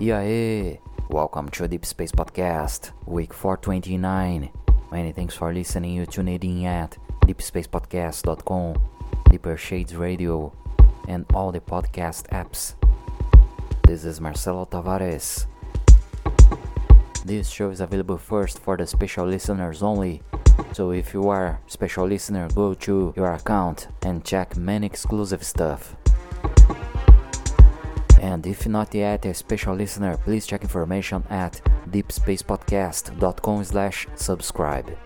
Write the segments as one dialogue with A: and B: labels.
A: E aí, welcome to Deep Space Podcast, week 429. Many thanks for listening. You tuned in at deepspacepodcast.com, Deeper Shades Radio, and all the podcast apps. This is Marcelo Tavares. This show is available first for the special listeners only. So if you are special listener, go to your account and check many exclusive stuff. And if not yet a special listener, please check information at deepspacepodcast.com slash subscribe.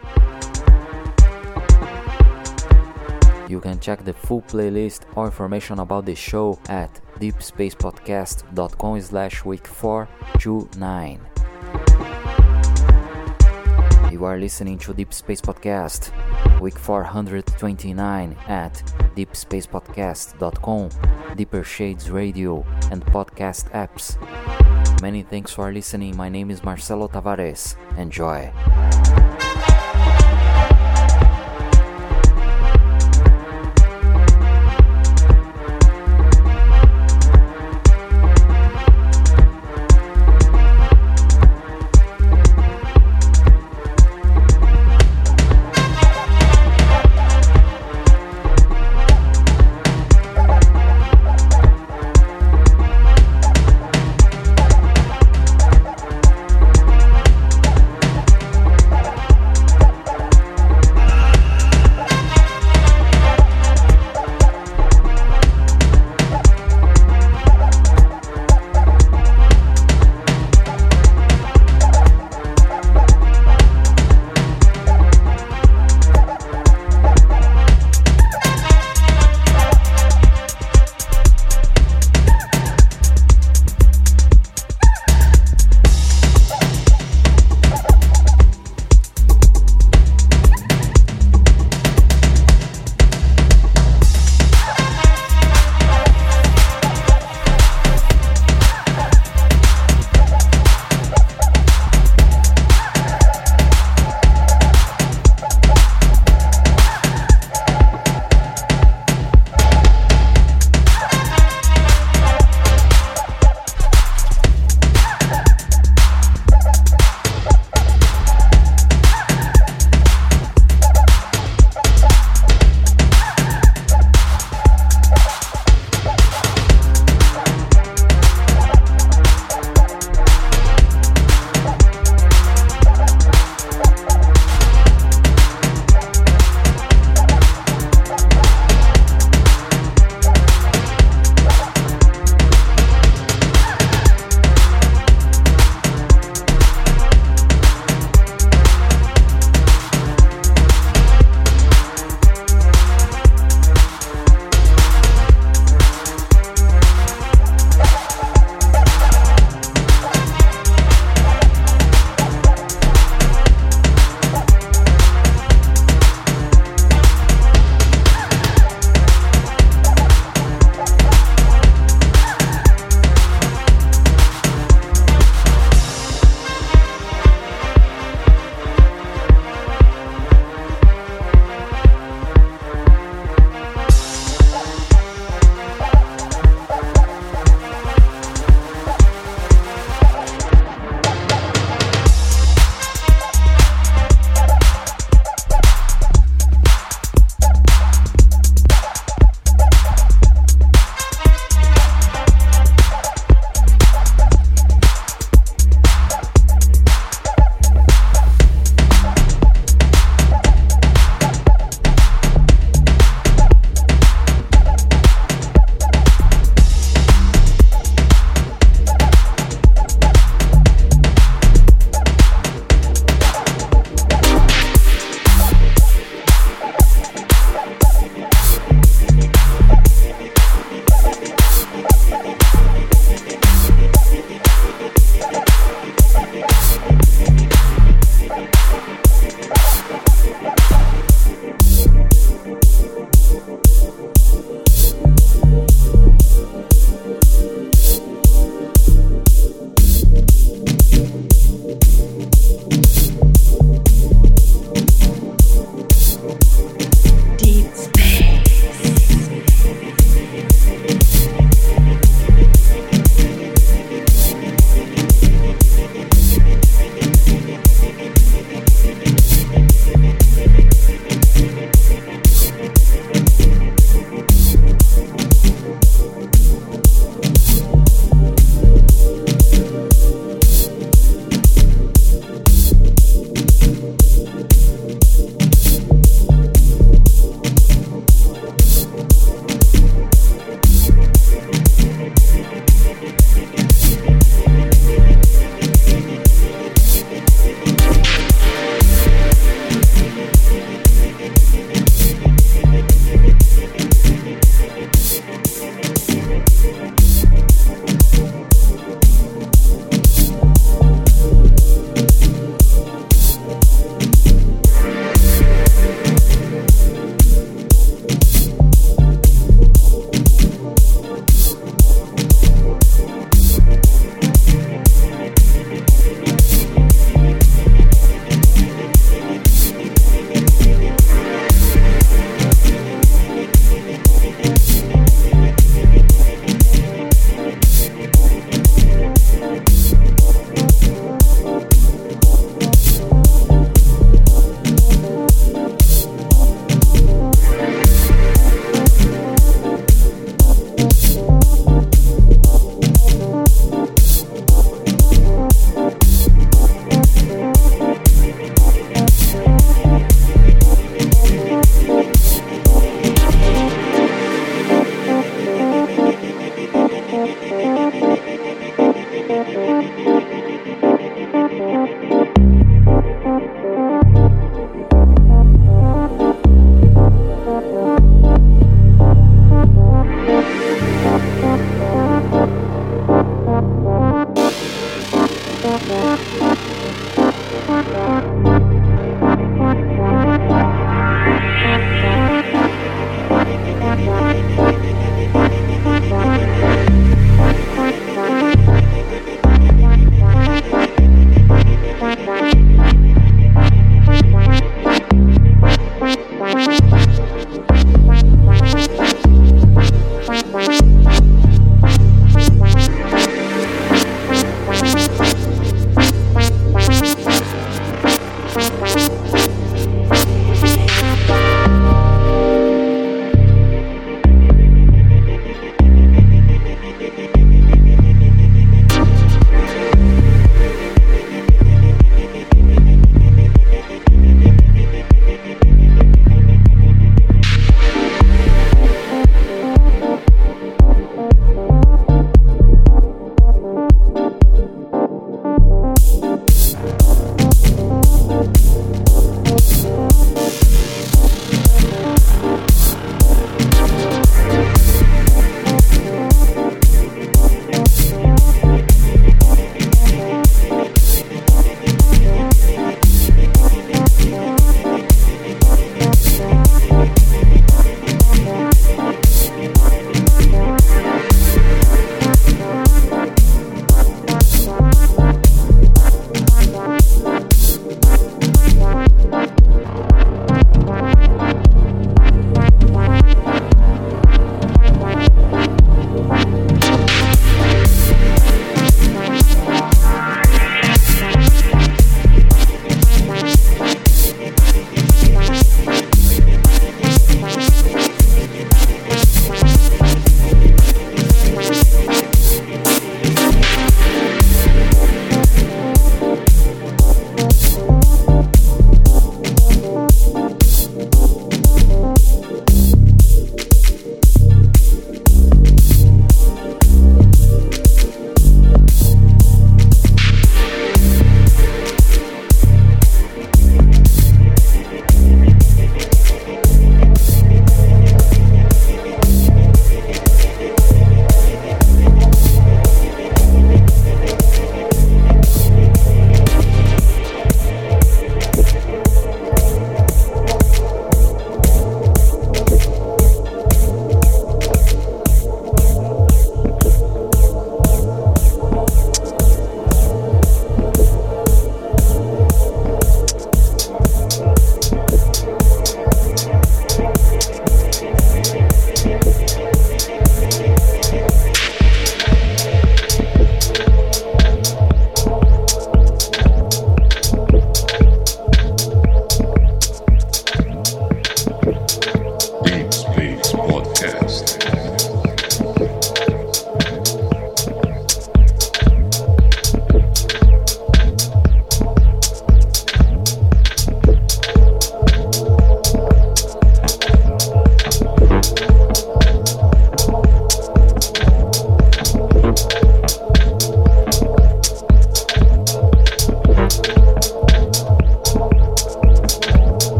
A: You can check the full playlist or information about the show at deepspacepodcast.com slash week 429. You are listening to Deep Space Podcast, week 429 at deepspacepodcast.com, Deeper Shades Radio, and podcast apps. Many thanks for listening. My name is Marcelo Tavares. Enjoy.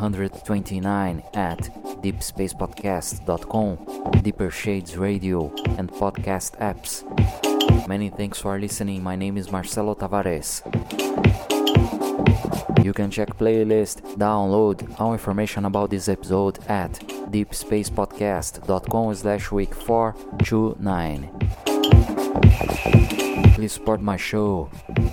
A: 129 at deepspacepodcast.com, Deeper Shades Radio, and podcast apps. Many thanks for listening. My name is Marcelo Tavares. You can check playlist, download all information about this episode at deepspacepodcast.com slash week 429. Please support my show.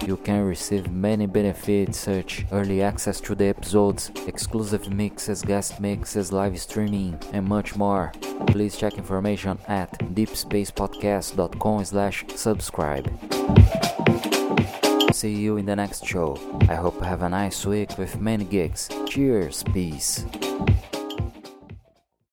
A: You can receive many benefits such early access to the episodes, exclusive mixes, guest mixes, live streaming, and much more. Please check information at deepspacepodcast.com slash subscribe. See you in the next show. I hope you have a nice week with many gigs. Cheers, peace.